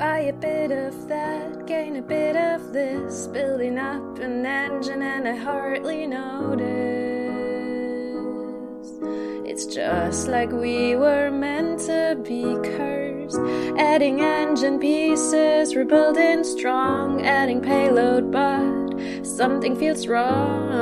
a bit of that, gain a bit of this, building up an engine, and I hardly notice. It's just like we were meant to be cursed. Adding engine pieces, rebuilding strong, adding payload, but something feels wrong.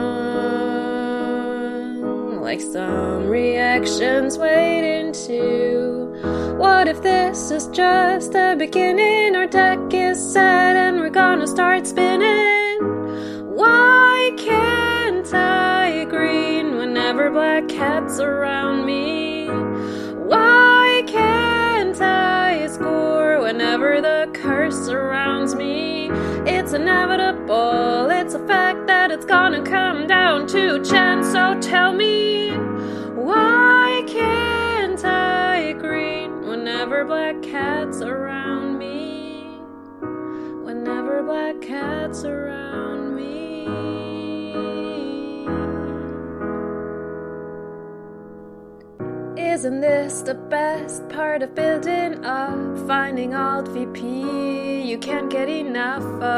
Like some reactions waiting to. What if this is just the beginning? Our deck is set and we're gonna start spinning. Why can't I green whenever black cats around me? Why can't I score whenever the curse surrounds me? It's inevitable, it's a fact that it's gonna come down to chance. So tell me, why can't whenever black cats around me? Whenever black cats around me. Isn't this the best part of building up? Finding alt VP you can't get enough of.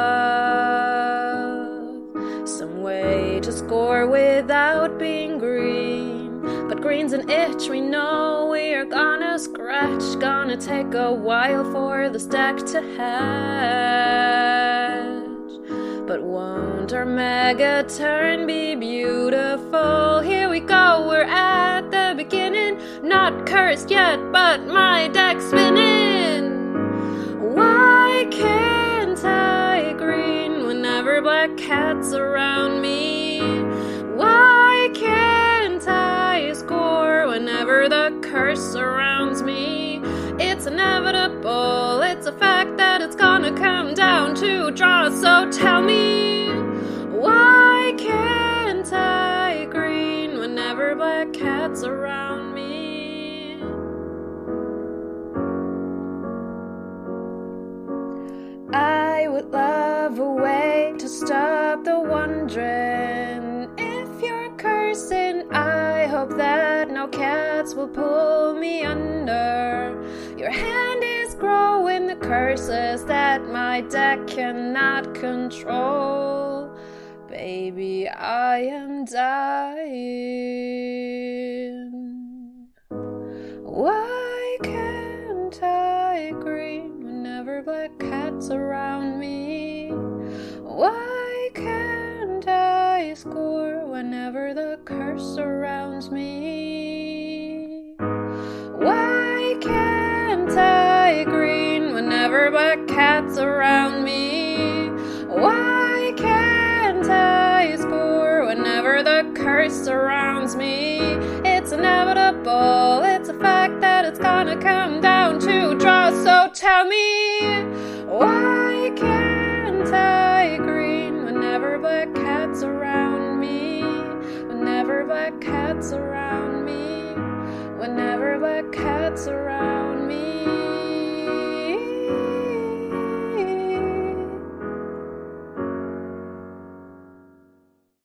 Some way to score without being green. But green's an itch we know we are scratch. Gonna take a while for the stack to hatch. But won't our mega turn be beautiful? Here we go, we're at the beginning. Not cursed yet, but my deck's spinning. Why can't I green whenever black cats around me? Why can't I score whenever the curse surrounds me? It's inevitable, it's a fact that it's gonna come down to draw. So tell me, why can't I green whenever black cats around me? I would love a way to stop the wondering hope that no cats will pull me under. Your hand is growing the curses that my deck cannot control. Baby, I am dying. Why can't I green whenever black cats around me? Why can't I score whenever the curse surrounds me? Why can't I green whenever black cats around me? Why can't I score whenever the curse surrounds me? It's inevitable, it's a fact that it's gonna come down to draw. So tell me, why can't I green whenever black cats around me? Whenever black cats around me? Whenever black cats around?